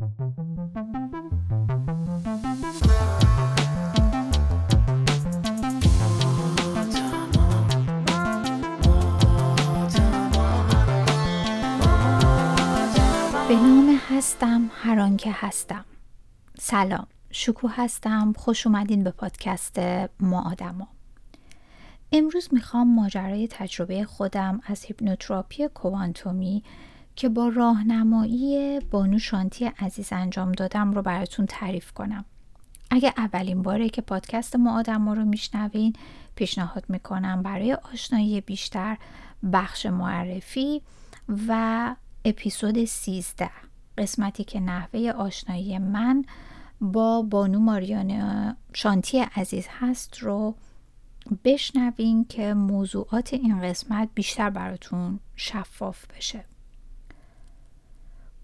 به نام هستم هر آنکه هستم. سلام. شکوه هستم. خوش اومدین به پادکست ما آدما. امروز می‌خوام ماجرای تجربه خودم از هیپنوتراپی کوانتومی که با راهنمایی بانو شانتی عزیز انجام دادم رو براتون تعریف کنم. اگه اولین باره که پادکست ما آدما رو میشنوین پیشنهاد می‌کنم برای آشنایی بیشتر بخش معرفی و اپیزود 13 قسمتی که نحوه آشنایی من با بانو ماریان شانتی عزیز هست رو بشنوین که موضوعات این قسمت بیشتر براتون شفاف بشه.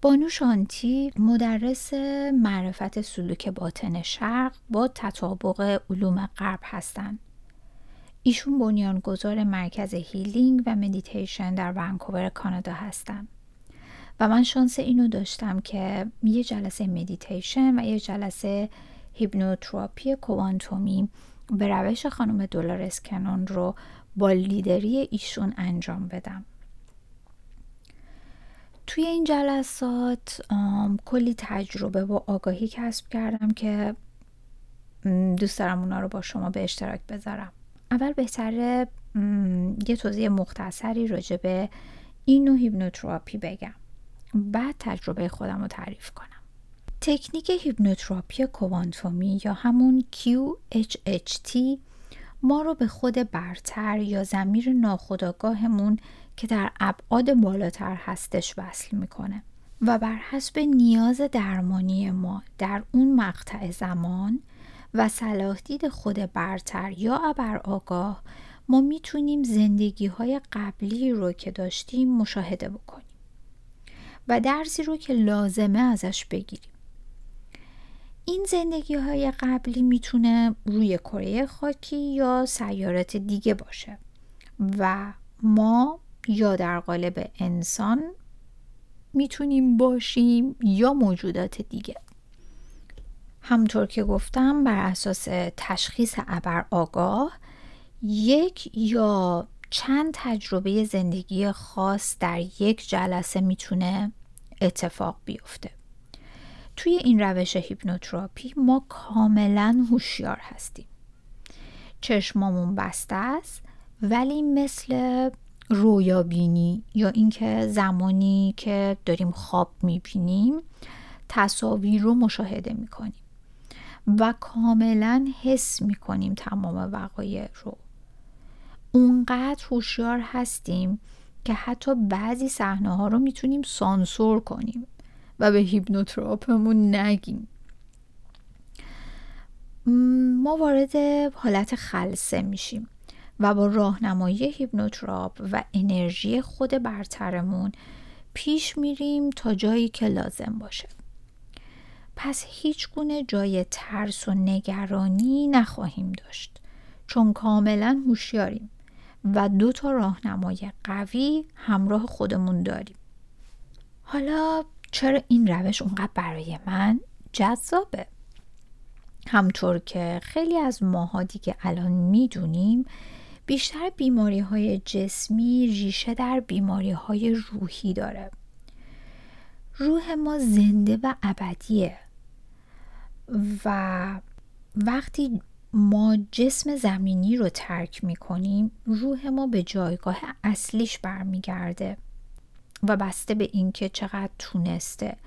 بانو شانتی مدرس معرفت سلوک باطن شرق با تطابق علوم غرب هستند. ایشون بنیانگذار مرکز healing و مدیتیشن در ونکوور کانادا هستند. و من شانس اینو داشتم که یه جلسه مدیتیشن و یه جلسه هیپنوتراپی کوانتومی به روش خانم دولارس کنون رو با leadership ی ایشون انجام بدم توی این جلسات کلی تجربه و آگاهی کسب کردم که دوست دارم اونا رو با شما به اشتراک بذارم. اول بهتره یه توضیح مختصری راجع به این نوع هیپنوتراپی بگم. بعد تجربه خودم رو تعریف کنم. تکنیک هیپنوتراپی کوانتومی یا همون QHHT ما رو به خود برتر یا ضمیر ناخودآگاهمون که در ابعاد بالاتر هستش وصل می‌کنه و بر حسب نیاز درمانی ما در اون مقطع زمان و صلاح دید خود برتر یا ابر آگاه ما می‌تونیم زندگی های قبلی رو که داشتیم مشاهده بکنیم و درسی رو که لازمه ازش بگیریم. این زندگی های قبلی می‌تونه روی کره خاکی یا سیارات دیگه باشه و ما یا در قالب انسان می‌تونیم باشیم یا موجودات دیگه. همطور که گفتم بر اساس تشخیص ابر آگاه یک یا چند تجربه زندگی خاص در یک جلسه می‌تونه اتفاق بیفته. توی این روش هیپنوتراپی ما کاملا هوشیار هستیم. چشمامون بسته است ولی مثل رویابینی یا اینکه زمانی که داریم خواب می‌بینیم تصاویر رو مشاهده می‌کنیم و کاملا حس می‌کنیم تمام وقایع رو. اونقدر هوشیار هستیم که حتی بعضی صحنه ها رو می‌تونیم سانسور کنیم و به هیپنوتراپمون نگیم. ما وارد حالت خلصه میشیم. و با راهنمایی هیپنوتراپ و انرژی خود برترمون پیش میریم تا جایی که لازم باشه. پس هیچ گونه جای ترس و نگرانی نخواهیم داشت چون کاملا هوشیاریم و دو تا راهنمای قوی همراه خودمون داریم. حالا چرا این روش اونقدر برای من جذابه؟ همطور که خیلی از ماها دیگه الان می‌دونیم بیشتر بیماری های جسمی ریشه در بیماری های روحی داره. روح ما زنده و ابدیه و وقتی ما جسم زمینی رو ترک می کنیم روح ما به جایگاه اصلیش برمیگرده و بسته به اینکه چقدر تونسته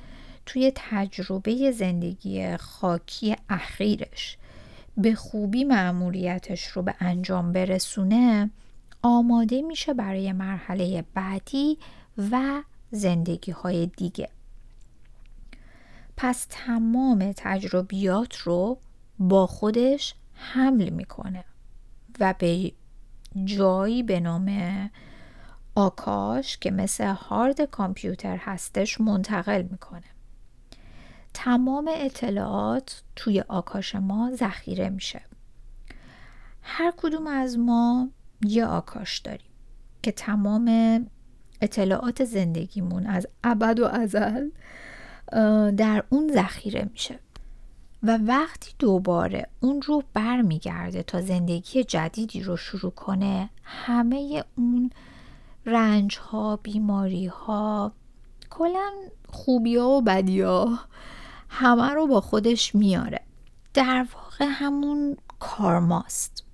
توی تجربه زندگی خاکی اخیرش به خوبی معمولیتش رو به انجام برسونه آماده میشه برای مرحله بعدی و زندگی های دیگه. پس تمام تجربیات رو با خودش حمل می‌کنه و به جایی به نام آکاش که مثل هارد کامپیوتر هستش منتقل می‌کنه. تمام اطلاعات توی آکاش ما ذخیره میشه. هر کدوم از ما یه آکاش داریم که تمام اطلاعات زندگیمون از ابد و ازل در اون ذخیره میشه و وقتی دوباره اون روح برمیگرده تا زندگی جدیدی رو شروع کنه همه اون رنج ها بیماری ها کلا خوبی ها و بدی ها همه رو با خودش میاره. در واقع همون کارماست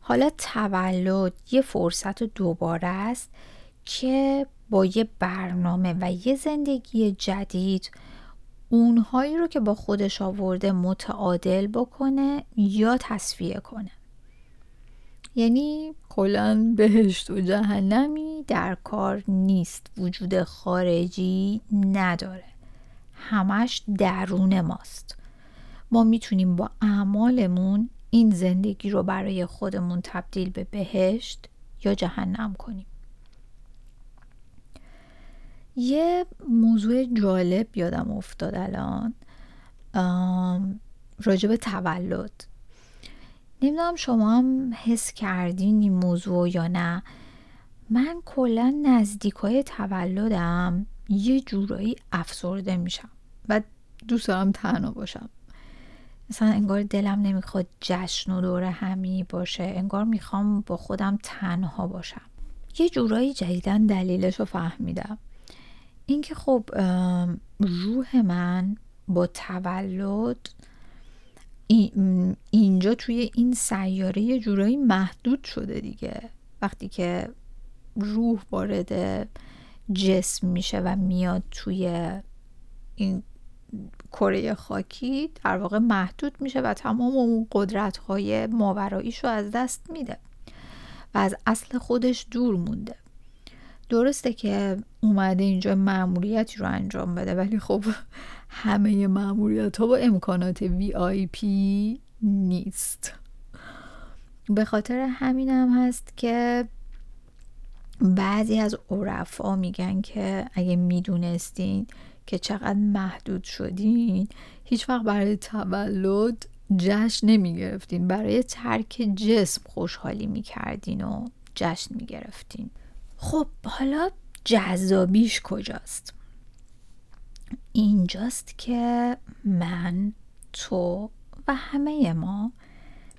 حالا تولد یه فرصت دوباره است که با یه برنامه و یه زندگی جدید اونهایی رو که با خودش آورده متعادل بکنه یا تصفیه کنه. یعنی کلا بهشت و جهنمی در کار نیست. وجود خارجی نداره. همش درون ماست. ما می‌تونیم با اعمالمون این زندگی رو برای خودمون تبدیل به بهشت یا جهنم کنیم. یه موضوع جالب یادم افتاد الان راجب تولد. نمی‌دونم شما هم حس کردین این موضوع یا نه. من کلا نزدیکای تولدم. یه جورایی افسرده میشم و دوست دارم تنها باشم. مثلا انگار دلم نمی‌خواد جشن و دور همی باشه. انگار می‌خوام با خودم تنها باشم. یه جورایی جدیدن دلیلش رو فهمیدم. اینکه خب روح من با تولد اینجا توی این سیاره یه جورایی محدود شده دیگه. وقتی که روح وارد جسم میشه و میاد توی این کره خاکی در واقع محدود میشه و تمام اون قدرت های ماوراییش رو از دست میده و از اصل خودش دور مونده. درسته که اومده اینجا معمولیتی رو انجام بده ولی خب همه معمولیت ها با امکانات وی آی پی نیست. به خاطر همینم هست که بعضی از عرفا میگن که اگه می‌دونستین که چقدر محدود شدین هیچ وقت برای تولد جشن نمی گرفتین برای ترک جسم خوشحالی می کردین و جشن می گرفتین خب حالا جذابیش کجاست؟ اینجاست که من تو و همه ما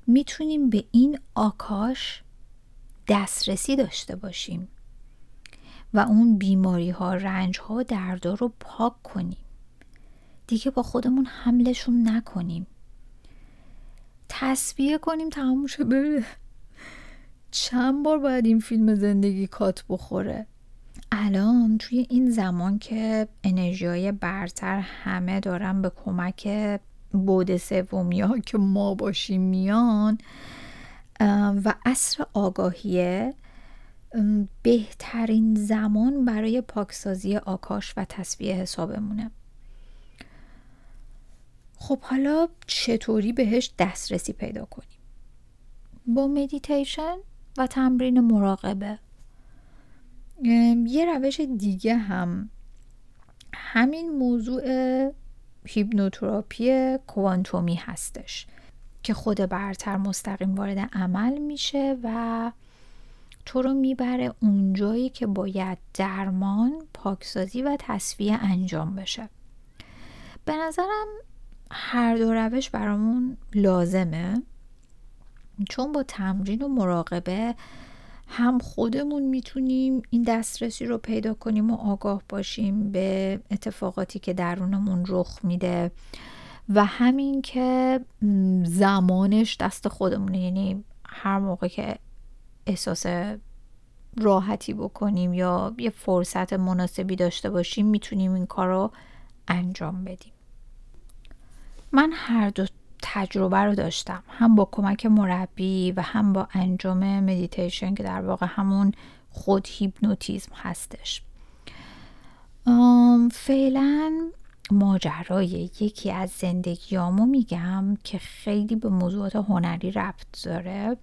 می‌تونیم به این آکاش دسترسی داشته باشیم. و اون بیماری ها رنج ها دردا رو پاک کنیم. دیگه با خودمون حملشون نکنیم. تصویه کنیم تماموشه بره چند بار باید این فیلم زندگی کات بخوره؟ الان توی این زمان که انرژی های برتر همه دارن به کمک بود سومی ها که ما باشیم میان و اصر آگاهیه بهترین زمان برای پاکسازی آکاش و تصویه حسابمونه. خب حالا چطوری بهش دسترسی پیدا کنیم؟ با مدیتیشن و تمرین مراقبه. یه روش دیگه هم. همین موضوع هیپنوتراپی کوانتومی هستش که خود برتر مستقیم وارد عمل میشه و تو رو می‌بره اونجایی که باید درمان پاکسازی و تصفیه انجام بشه. به نظرم هر دو روش برامون لازمه چون با تمرین و مراقبه هم خودمون می‌تونیم این دسترسی رو پیدا کنیم و آگاه باشیم به اتفاقاتی که درونمون رخ میده و همین که زمانش دست خودمونه. یعنی هر موقع که احساس راحتی بکنیم یا یه فرصت مناسبی داشته باشیم می‌تونیم این کار رو انجام بدیم. من هر دو تجربه رو داشتم. هم با کمک مربی و هم با انجام مدیتیشن که در واقع همون خود هیپنوتیزم هستش. فعلا ماجرای یکی از زندگیامو میگم که خیلی به موضوعات هنری ربط داره.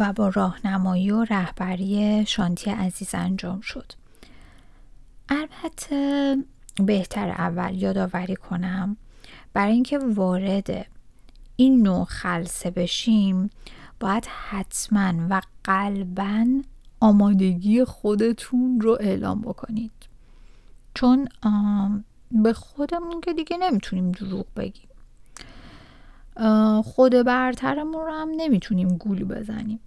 و با راهنمایی و رهبری شانتی عزیز انجام شد. البته بهتر اول یادآوری کنم برای اینکه وارد این نوع خلصه بشیم باید حتما و قلبا آمادگی خودتون رو اعلام بکنید. چون به خودمون که دیگه نمی‌تونیم دروغ بگیم. خود برترمون رو هم نمی‌تونیم گول بزنیم.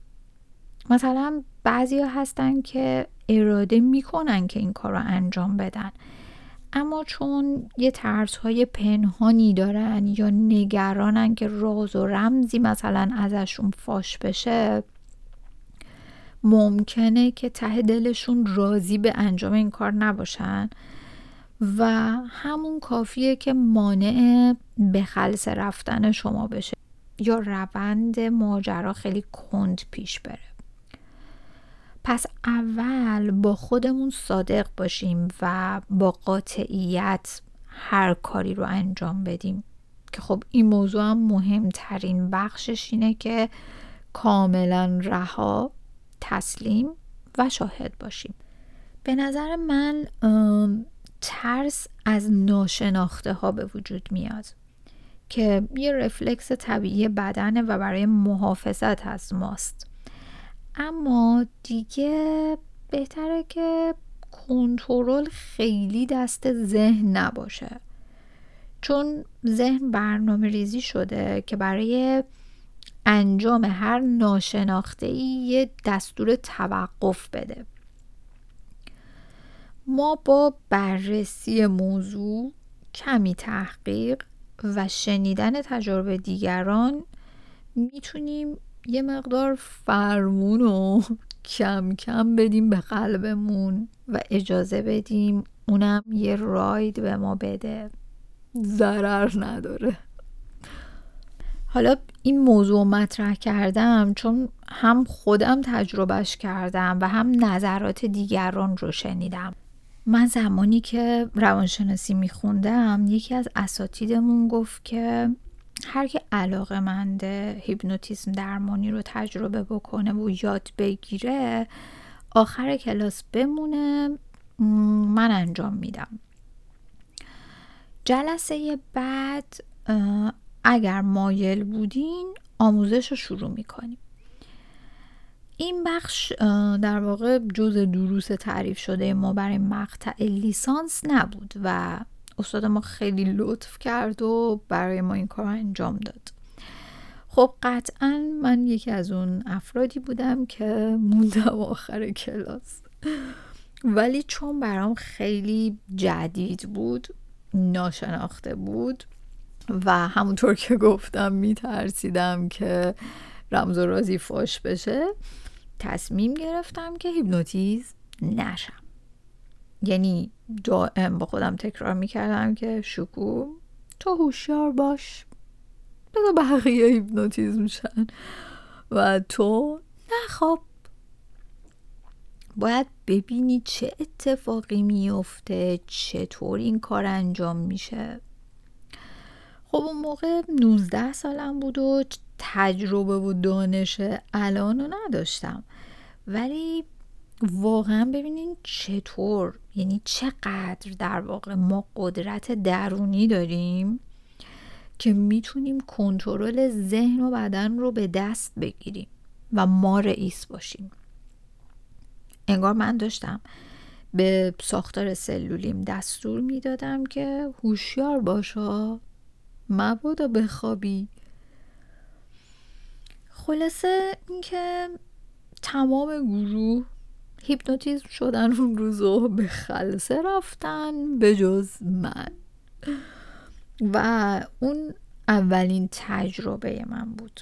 مثلا بعضی هستن که اراده می‌کنن که این کار رو انجام بدن. اما چون یه ترس های پنهانی دارن یا نگرانن که راز و رمزی مثلا ازشون فاش بشه ممکنه که ته دلشون راضی به انجام این کار نباشن. و همون کافیه که مانع به خلص رفتن شما بشه یا روند ماجرا خیلی کند پیش بره. پس اول با خودمون صادق باشیم و با قاطعیت هر کاری رو انجام بدیم. که خب این موضوع هم مهمترین بخشش اینه که کاملا رها تسلیم و شاهد باشیم. به نظر من ترس از ناشناخته ها به وجود میاد که یه رفلکس طبیعی بدنه و برای محافظت از ماست. اما دیگه بهتره که کنترل خیلی دست ذهن نباشه. چون ذهن برنامه ریزی شده که برای انجام هر ناشناخته ای یه دستور توقف بده. ما با بررسی موضوع کمی تحقیق و شنیدن تجربه دیگران می‌تونیم یه مقدار فرمون رو کم کم بدیم به قلبمون و اجازه بدیم اونم یه راید به ما بده. ضرر نداره. حالا این موضوع مطرح کردم چون هم خودم تجربهش کردم و هم نظرات دیگران رو شنیدم. من زمانی که روانشناسی میخوندم یکی از اساتیدمون گفت که هر که علاقه منده هیپنوتیزم درمانی رو تجربه بکنه و یاد بگیره آخر کلاس بمونه من انجام میدم. جلسه بعد اگر مایل بودین آموزش رو شروع می‌کنیم. این بخش در واقع جز دروس تعریف شده ما برای مقطع لیسانس نبود و استاد ما خیلی لطف کرد و برای ما این کار انجام داد. خب قطعا من یکی از اون افرادی بودم که موندم آخر کلاس. ولی چون برام خیلی جدید بود ناشناخته بود و همونطور که گفتم میترسیدم که رمز و رازی فاش بشه تصمیم گرفتم که هیپنوتیز نشم. یعنی دائم با خودم تکرار می‌کردم که شکو تو هوشیار باش. بذار بقیه هیپنوتیزم شن. و تو نخواب باید ببینی چه اتفاقی میفته چطور این کار انجام میشه. خب اون موقع 19 سالم بود و تجربه و دانش الان نداشتم. ولی واقعا ببینین چطور یعنی چقدر در واقع ما قدرت درونی داریم که می‌تونیم کنترل ذهن و بدن رو به دست بگیریم و ما رئیس باشیم. انگار من داشتم به ساختار سلولیم دستور می‌دادم که هوشیار باشا مبادا بخوابی. خلاصه اینکه تمام گروه هیپنوتیزم شدن اون روزو به خلصه رفتن به جز من. و اون اولین تجربه من بود.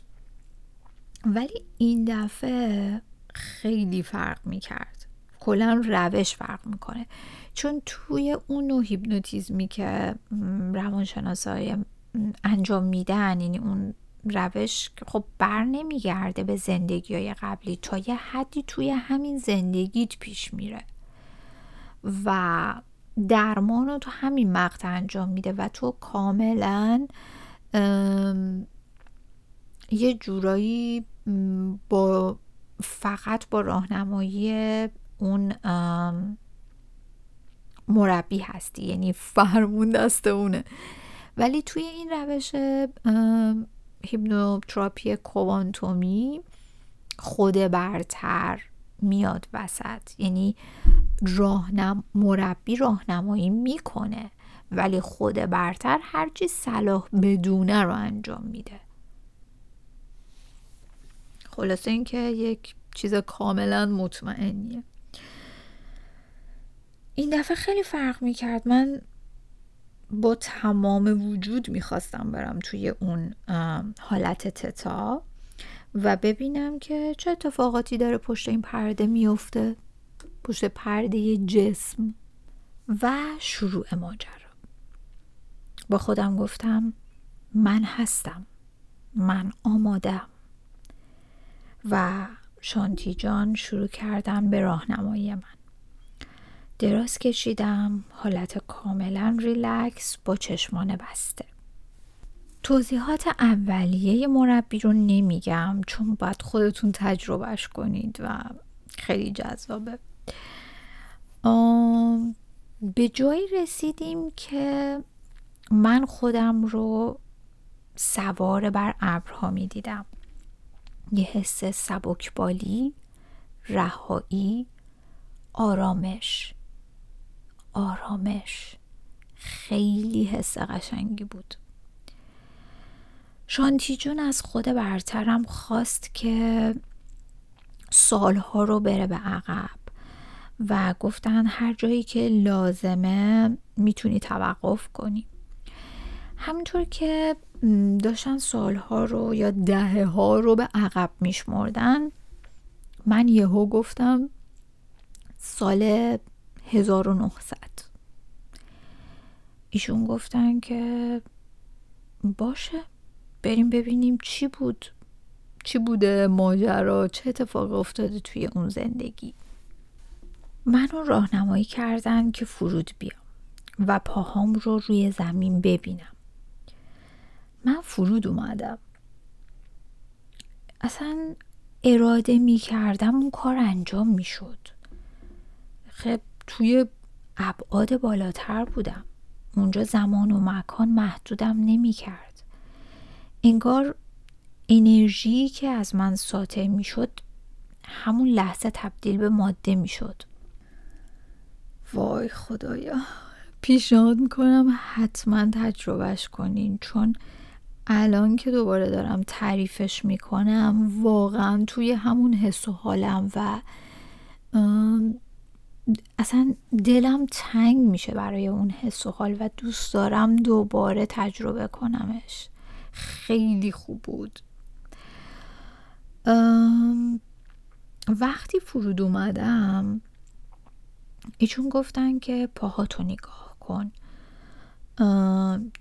ولی این دفعه خیلی فرق می کرد کلا روش فرق می‌کنه. چون توی اون نوع هیپنوتیزمی که روانشناسای انجام میدن یعنی اون روش خب بر نمیگرده به زندگی های قبلی. تا یه حدی توی همین زندگیت پیش میره. و درمان رو تو همین مقطع انجام میده و تو کاملا یه جورایی با فقط با راهنمایی اون مربی هستی. یعنی فرمون دست اونه. ولی توی این روش هیپنوتراپی کوانتومی خود برتر میاد وسط. یعنی راهنم مربی راهنمایی می‌کنه ولی خود برتر هرچی صلاح بدونه رو انجام میده. خلاصه اینکه یک چیز کاملا مطمئنیه. این دفعه خیلی فرق می‌کرد. من با تمام وجود می‌خواستم برم توی اون حالت تتا و ببینم که چه اتفاقاتی داره پشت این پرده میفته پشت پرده جسم و شروع ماجرا. با خودم گفتم من هستم من آمادم و شانتی جان شروع کردن به راهنمایی من. دراز کشیدم حالت کاملا ریلکس با چشمان بسته. توضیحات اولیه مربی رو نمیگم چون باید خودتون تجربهش کنید و خیلی جذابه. به جایی رسیدیم که من خودم رو سوار بر ابرها می دیدم یه حس سبکبالی رهایی آرامش. آرامش. خیلی حس قشنگی بود. شانتی جون از خود برترم خواست که سالها رو بره به عقب و گفتن هر جایی که لازمه می‌تونی توقف کنی. همینطور که داشتن سالها رو یا دهه ها رو به عقب میشمردن من یهو گفتم سال 1900 ایشون گفتن که باشه بریم ببینیم چی بود چی بوده ماجرا چه اتفاق افتاده توی اون زندگی. منو راهنمایی کردن که فرود بیام و پاهام رو روی زمین ببینم. من فرود اومدم. اصلا اراده می کردم اون کار انجام می شد. خب توی ابعاد بالاتر بودم. اونجا زمان و مکان محدودم نمی کرد انگار انرژی که از من ساطع می شد همون لحظه تبدیل به ماده می شد وای خدایا. پیشنهاد می‌کنم حتما تجربهش کنین چون الان که دوباره دارم تعریفش می‌کنم واقعا توی همون حس و حالم و اصلا دلم تنگ میشه برای اون حس و حال و دوست دارم دوباره تجربه کنمش. خیلی خوب بود. وقتی فرود اومدم ایچون گفتن که پاهاتو نگاه کن.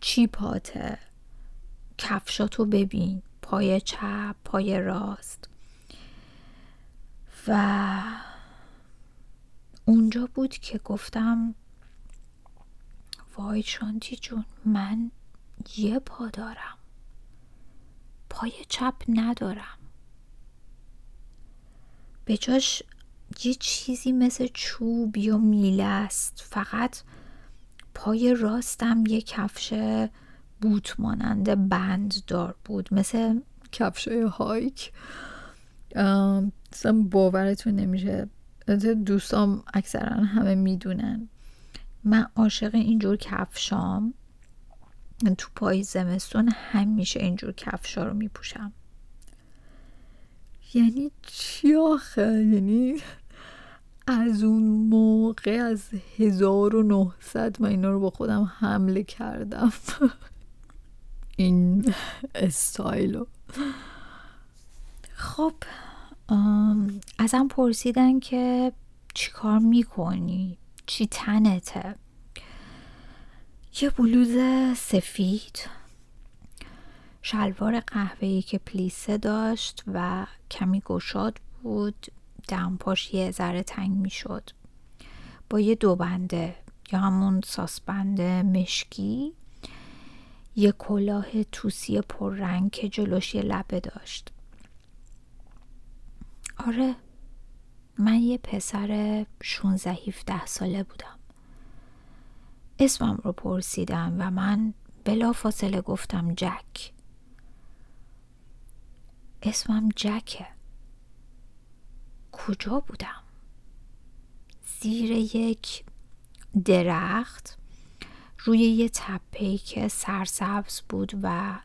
چی پاته کفشاتو ببین. پای چپ پای راست. و اونجا بود که گفتم وای شانتی جون من یه پا دارم. پای چپ ندارم. به جاش یه چیزی مثل چوب یا میله است. فقط پای راستم یه کفش بوت مانند بند دار بود. مثل کفشای هایک. باورتون نمیشه. دوستام اکثرا همه می‌دونن. من عاشق اینجور کفشام. تو پای زمستون همیشه اینجور کفشا رو میپوشم. یعنی چی آخه؟ یعنی از اون موقع از 1900 من اینا رو با خودم حمله کردم. این استایلو. خب ازم پرسیدن که چی کار می‌کنی؟ چی تنته؟ یه بلوز سفید. شلوار قهوه‌ای که پلیسه داشت و کمی گشاد بود. دمپاش یه ذره تنگ می‌شد. با یه دو بنده یا همون ساسبند مشکی. یه کلاه توسی پررنگ که جلوش یه لبه داشت. آره من یه پسر 16 17 ساله بودم. اسمم رو پرسیدم و من بلا فاصله گفتم جک. اسمم جکه. کجا بودم؟ زیر یک درخت روی یه تپهی که سرسبز بود و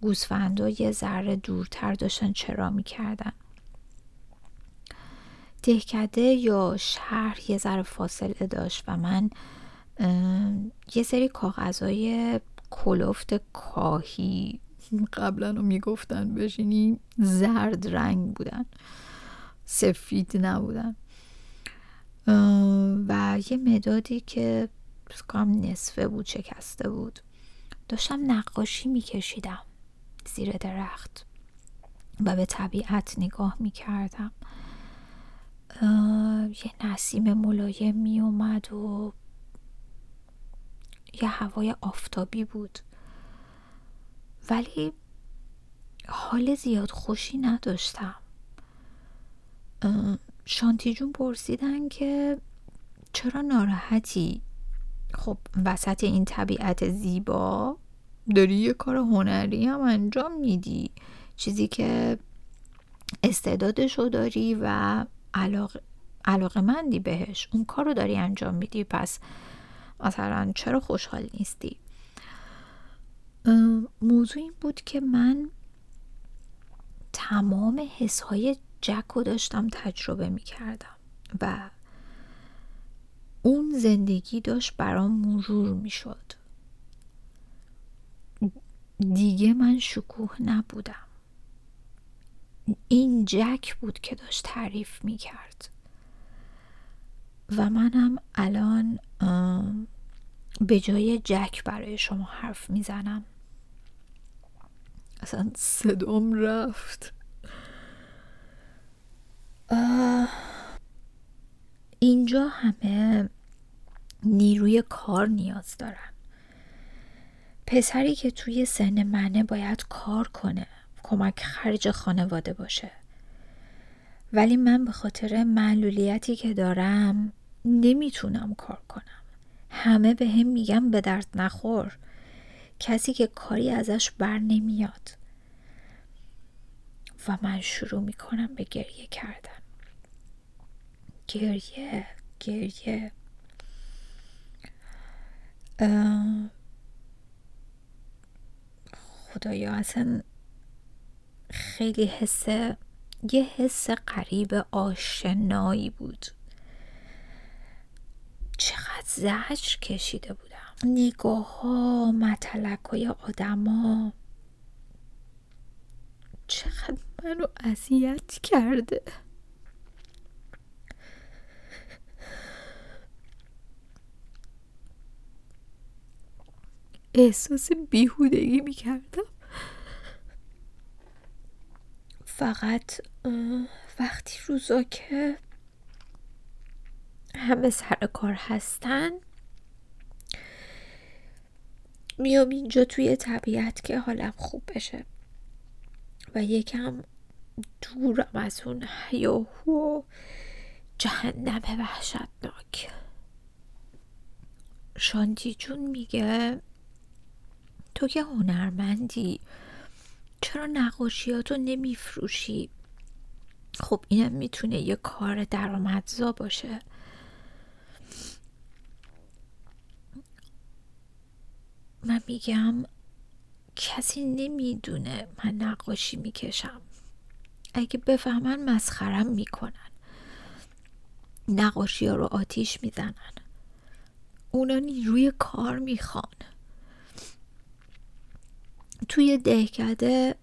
گوسفندا یه ذره دورتر داشتن چرا می‌کردن. دهکده یا شهر یه ذره فاصله داشت و من یه سری کاغذهای کلفت کاهی قبلا رو می‌گفتن بشینی زرد رنگ بودن سفید نبودن. و یه مدادی که کام نصفه بود شکسته بود. داشتم نقاشی میکشیدم زیر درخت و به طبیعت نگاه می‌کردم. یه نسیم ملایم می اومد و یه هوای آفتابی بود. ولی حال زیاد خوشی نداشتم. شانتی جون پرسیدن که چرا ناراحتی؟ خب وسط این طبیعت زیبا داری یه کار هنری هم انجام میدی. چیزی که استعدادشو داری و علاقه, علاقه مندی بهش. اون کار رو داری انجام میدی. پس مثلا چرا خوشحال نیستی؟ موضوع این بود که من تمام حسهای جک رو داشتم تجربه می کردم و اون زندگی داشت برام مرور می شد دیگه من شکوه نبودم. این جک بود که داشت تعریف می کرد و منم الان به جای جک برای شما حرف می‌زنم. اصلا صدام رفت. اینجا همه نیروی کار نیاز دارن. پسری که توی سن منه باید کار کنه. کمک خرج خانواده باشه. ولی من به خاطر معلولیتی که دارم نمی‌تونم کار کنم. همه به هم میگم به درد نخور. کسی که کاری ازش بر نمیاد. و من شروع می‌کنم به گریه کردن. گریه گریه. خدایا اصلا خیلی حس یه حس قریب آشنایی بود. چقدر زجر کشیده بودم. نگاه ها متلک های آدما. چقدر منو اذیت کرده. احساس بیهودگی می‌کردم. فقط وقتی روزا که همه سر کار هستن میام اینجا توی طبیعت که حالم خوب بشه. و یکم دورم از اون هیاهو جهنم وحشتناک. شانتی جون میگه تو که هنرمندی. چرا نقاشیاتو نمیفروشی؟ خب اینم می‌تونه یه کار درآمدزا باشه. من میگم کسی نمی‌دونه من نقاشی می‌کشم. اگه بفهمن مسخرم می‌کنن. نقاشی ها رو آتیش می‌زنن. اونا نیروی کار می‌خوان. توی دهکده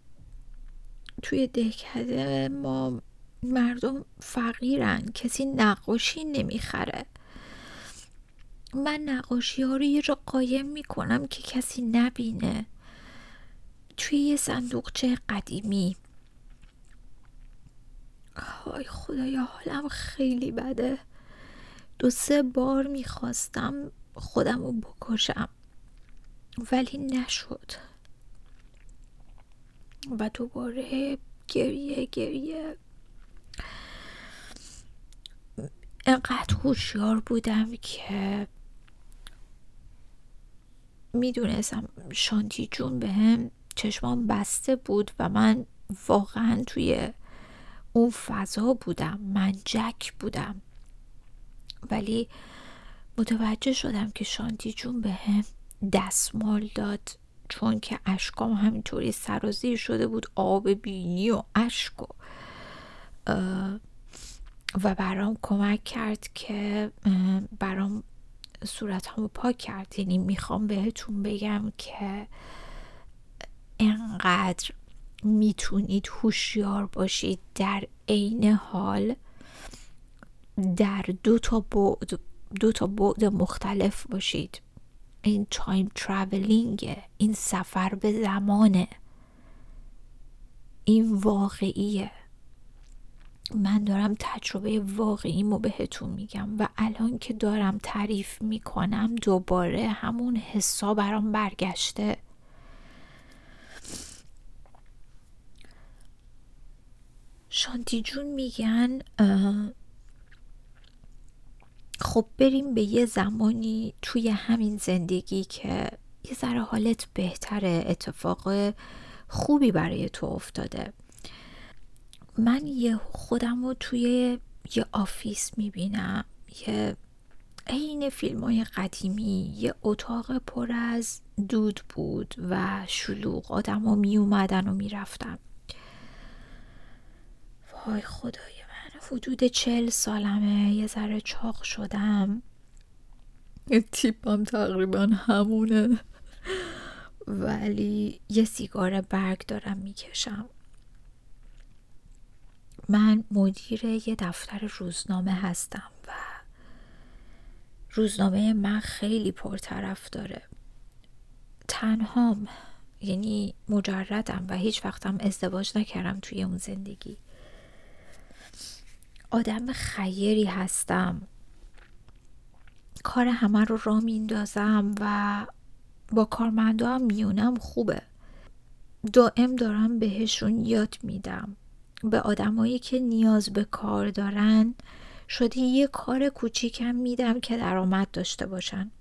توی دهکده ما مردم فقیرن کسی نقاشی نمی‌خره. من نقاشی ها رو یه جا قایم می‌کنم که کسی نبینه. توی یه صندوقچه قدیمی. های خدایا حالم خیلی بده. دو سه بار می‌خواستم خودم رو بکشم ولی نشد. و دوباره گریه گریه. انقدر هوشیار بودم که می‌دونستم شانتی جون به هم چشمان بسته بود و من واقعا توی اون فضا بودم من جک بودم. ولی متوجه شدم که شانتی جون به هم دستمال داد. چون که اشکام همینطوری سرازیر شده بود آب بینی و اشک و و برام کمک کرد که برام صورت همو پاک کرد. یعنی می‌خوام بهتون بگم که انقدر می‌تونید هوشیار باشید در عین حال. در دو تا بعد دو تا بعد مختلف باشید. این time traveling این سفر به زمانه. این واقعیه. من دارم تجربه واقعیمو بهتون میگم و الان که دارم تعریف می‌کنم دوباره همون حسا برام برگشته. شانتی جون میگن خب بریم به یه زمانی توی همین زندگی که یه ذره حالت بهتره اتفاق خوبی برای تو افتاده. من یه خودم رو توی یه آفیس می‌بینم یه عین فیلم های قدیمی یه اتاق پر از دود بود و شلوغ. آدم ها می اومدن و می‌رفتن. وای خدای حدود چل سالمه. یه ذره چاق شدم. یه تیپم تقریبا همونه. ولی یه سیگار برگ دارم می‌کشم. من مدیر یه دفتر روزنامه هستم و روزنامه من خیلی پرطرف داره. تنهام یعنی مجردم و هیچ وقتم ازدواج نکردم توی اون زندگی. آدم خیری هستم. کار همه رو را میندازم و با کارمندا هم میونم خوبه. دائم دارم بهشون یاد میدم. به آدمایی که نیاز به کار دارن شده یه کار کوچیکم میدم که درآمد داشته باشن.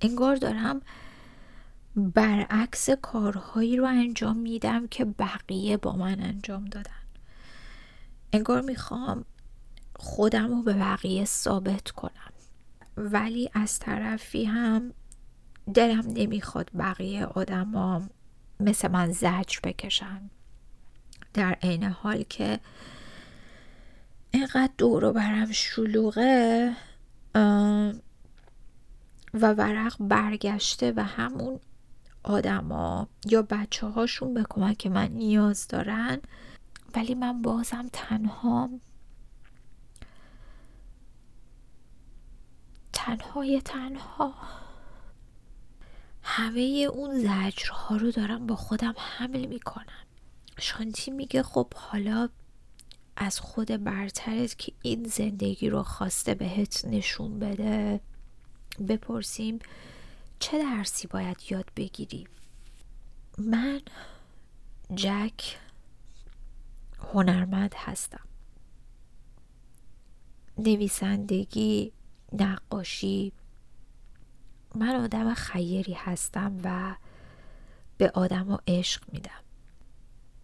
انگار دارم برعکس کارهایی رو انجام میدم که بقیه با من انجام دادن. انگار می‌خوام خودم رو به بقیه ثابت کنم. ولی از طرفی هم دلم نمی‌خواد بقیه آدما مثل من زجر بکشن. در عین حال که اینقدر دور برم شلوغه و ورق برگشته و همون آدما یا بچه هاشون به کمک من نیاز دارن ولی من بازم تنها تنهای تنها. همه اون زجرها رو دارم با خودم حمل می‌کنم. شانتی میگه خب حالا از خود برترت که این زندگی رو خواسته بهت نشون بده بپرسیم چه درسی باید یاد بگیری؟ من جک هنرمند هستم. نویسندگی نقاشی. من آدم خیری هستم و به آدم عشق میدم.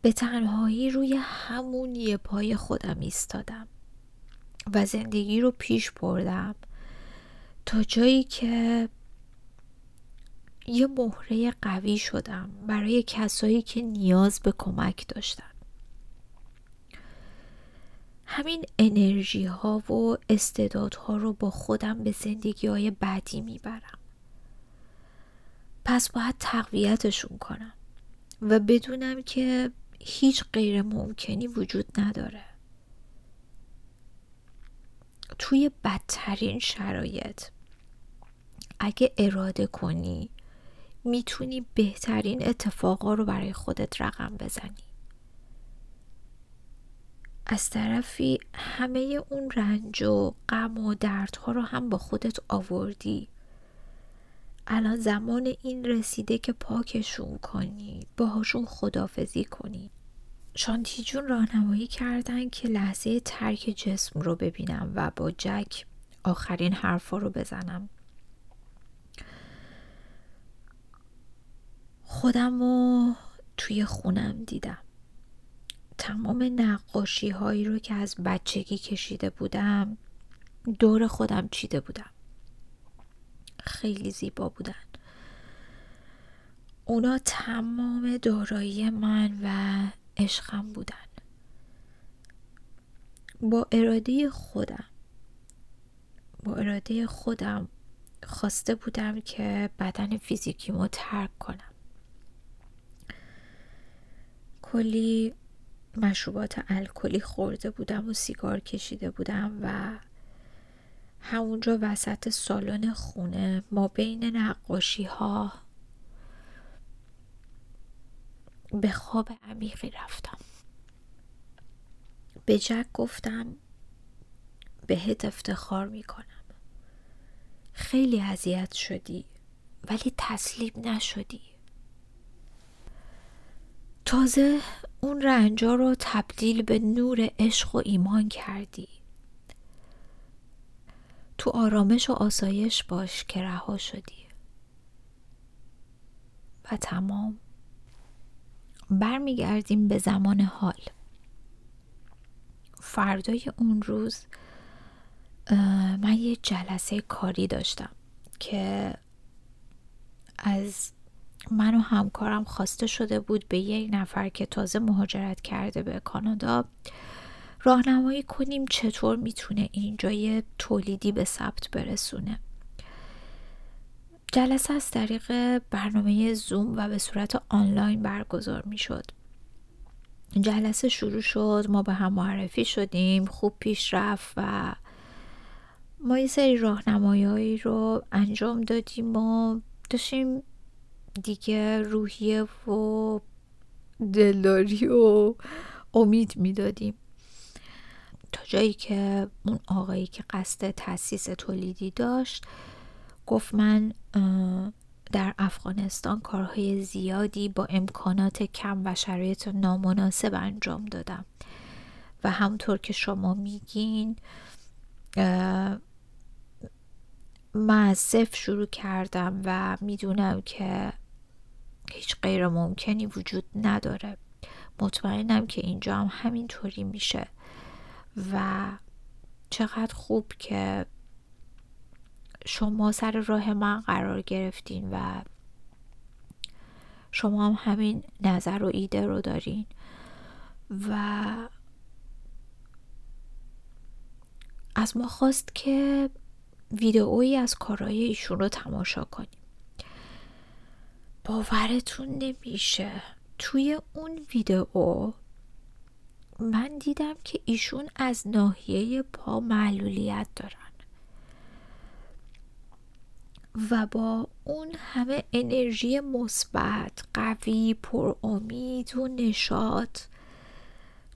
به تنهایی روی همون یه پای خودم ایستادم و زندگی رو پیش بردم تا جایی که یه مهره قوی شدم برای کسایی که نیاز به کمک داشتن. همین انرژی ها و استعدادها رو با خودم به زندگی های بعدی می‌برم. پس باید تقویتشون کنم و بدونم که هیچ غیر ممکنی وجود نداره. توی بدترین شرایط اگه اراده کنی می‌تونی بهترین اتفاقا رو برای خودت رقم بزنی. از طرفی همه اون رنج و غم و دردها رو هم با خودت آوردی. الان زمان این رسیده که پاکشون کنی باهاشون خدافزی کنی. شانتی جون راهنمایی کردن که لحظه ترک جسم رو ببینم و با جک آخرین حرفا رو بزنم. خودم رو توی خونم دیدم. تمام نقاشی هایی رو که از بچگی کشیده بودم دور خودم چیده بودم. خیلی زیبا بودن. اونا تمام دارایی من و عشقم بودن. با اراده خودم با اراده خودم خواسته بودم که بدن فیزیکیمو ترک کنم. کلی مشروبات الکلی خورده بودم و سیگار کشیده بودم و همونجا وسط سالن خونه ما بین نقاشی ها به خواب عمیقی رفتم. به جک گفتم بهت افتخار می‌کنم. خیلی اذیت شدی ولی تسلیم نشدی. تازه اون رنجا رو تبدیل به نور عشق و ایمان کردی. تو آرامش و آسایش باش که رها شدی. و تمام. برمیگردیم به زمان حال. فردای اون روز من یه جلسه کاری داشتم که از من و همکارم خواسته شده بود به یک نفر که تازه مهاجرت کرده به کانادا راهنمایی کنیم چطور می‌تونه اینجا یه تولیدی به ثبت برسونه. جلسه از طریق برنامه زوم و به صورت آنلاین برگزار می‌شد. جلسه شروع شد ما به هم معرفی شدیم خوب پیش رفت و ما یه سری راهنمایی رو انجام دادیم و داشتیم دیگه روحیه و دلداری و امید می‌دادیم. تا جایی که اون آقایی که قصد تاسیس تولیدی داشت گفت من در افغانستان کارهای زیادی با امکانات کم و شرایط نامناسب انجام دادم. و همطور که شما میگین من از صفر شروع کردم و می‌دونم که هیچ غیر ممکنی وجود نداره. مطمئنم که اینجا هم همینطوری میشه. و چقدر خوب که شما سر راه من قرار گرفتین و شما هم همین نظر و ایده رو دارین. و از ما خواست که ویدئویی از کارهای ایشون رو تماشا کنیم. باورتون نمیشه. توی اون ویدئو من دیدم که ایشون از ناحیه پا معلولیت دارن. و با اون همه انرژی مثبت قوی پر امید و نشاط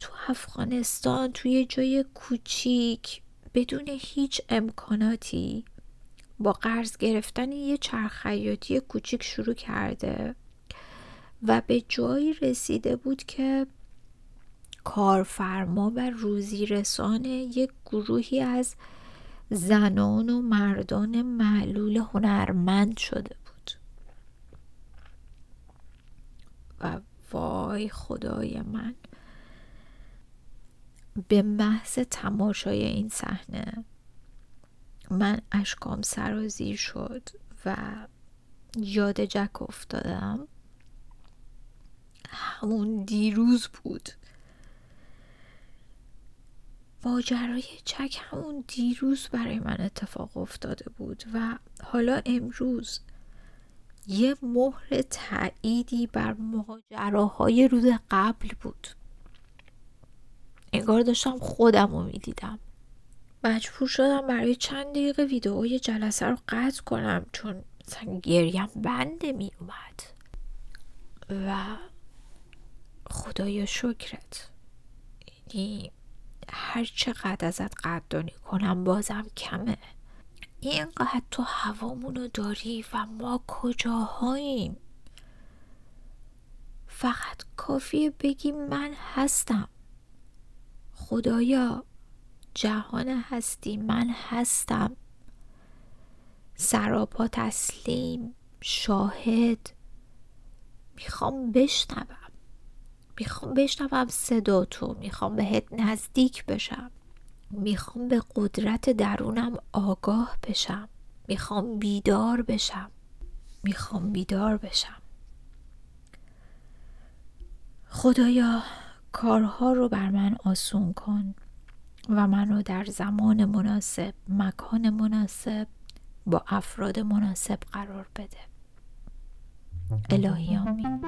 تو افغانستان توی جای کوچیک بدون هیچ امکاناتی با قرض گرفتن یه چرخیاتی کوچیک شروع کرده و به جایی رسیده بود که کارفرما و روزی رسان یک گروهی از زنان و مردان معلول هنرمند شده بود. و وای خدای من به محض تماشای این صحنه من اشکام سرازیر شد و یاد جک افتادم. همون دیروز بود. ماجرای چک همون دیروز برای من اتفاق افتاده بود و حالا امروز یه مهر تأییدی بر ماجراهای روز قبل بود. انگار داشتم خودم رو می‌دیدم. مجبور شدم برای چند دقیقه ویدئوی جلسه رو قطع کنم چون مثلا گریم بنده می اومد. و خدایا شکرت. یعنی هر چقدر ازت قدردانی کنم بازم کمه. اینقدر تو هوامونو داری و ما کجاهاییم؟ فقط کافیه بگی من هستم. خدایا جهان هستی من هستم. سراپا تسلیم شاهد. می‌خوام بشنوم. می‌خوام بشنوم صدا تو می‌خوام بهت نزدیک بشم. می‌خوام به قدرت درونم آگاه بشم. می‌خوام بیدار بشم. می‌خوام بیدار بشم. خدایا کارها رو بر من آسون کن. و منو در زمان مناسب مکان مناسب با افراد مناسب قرار بده. الهی آمین.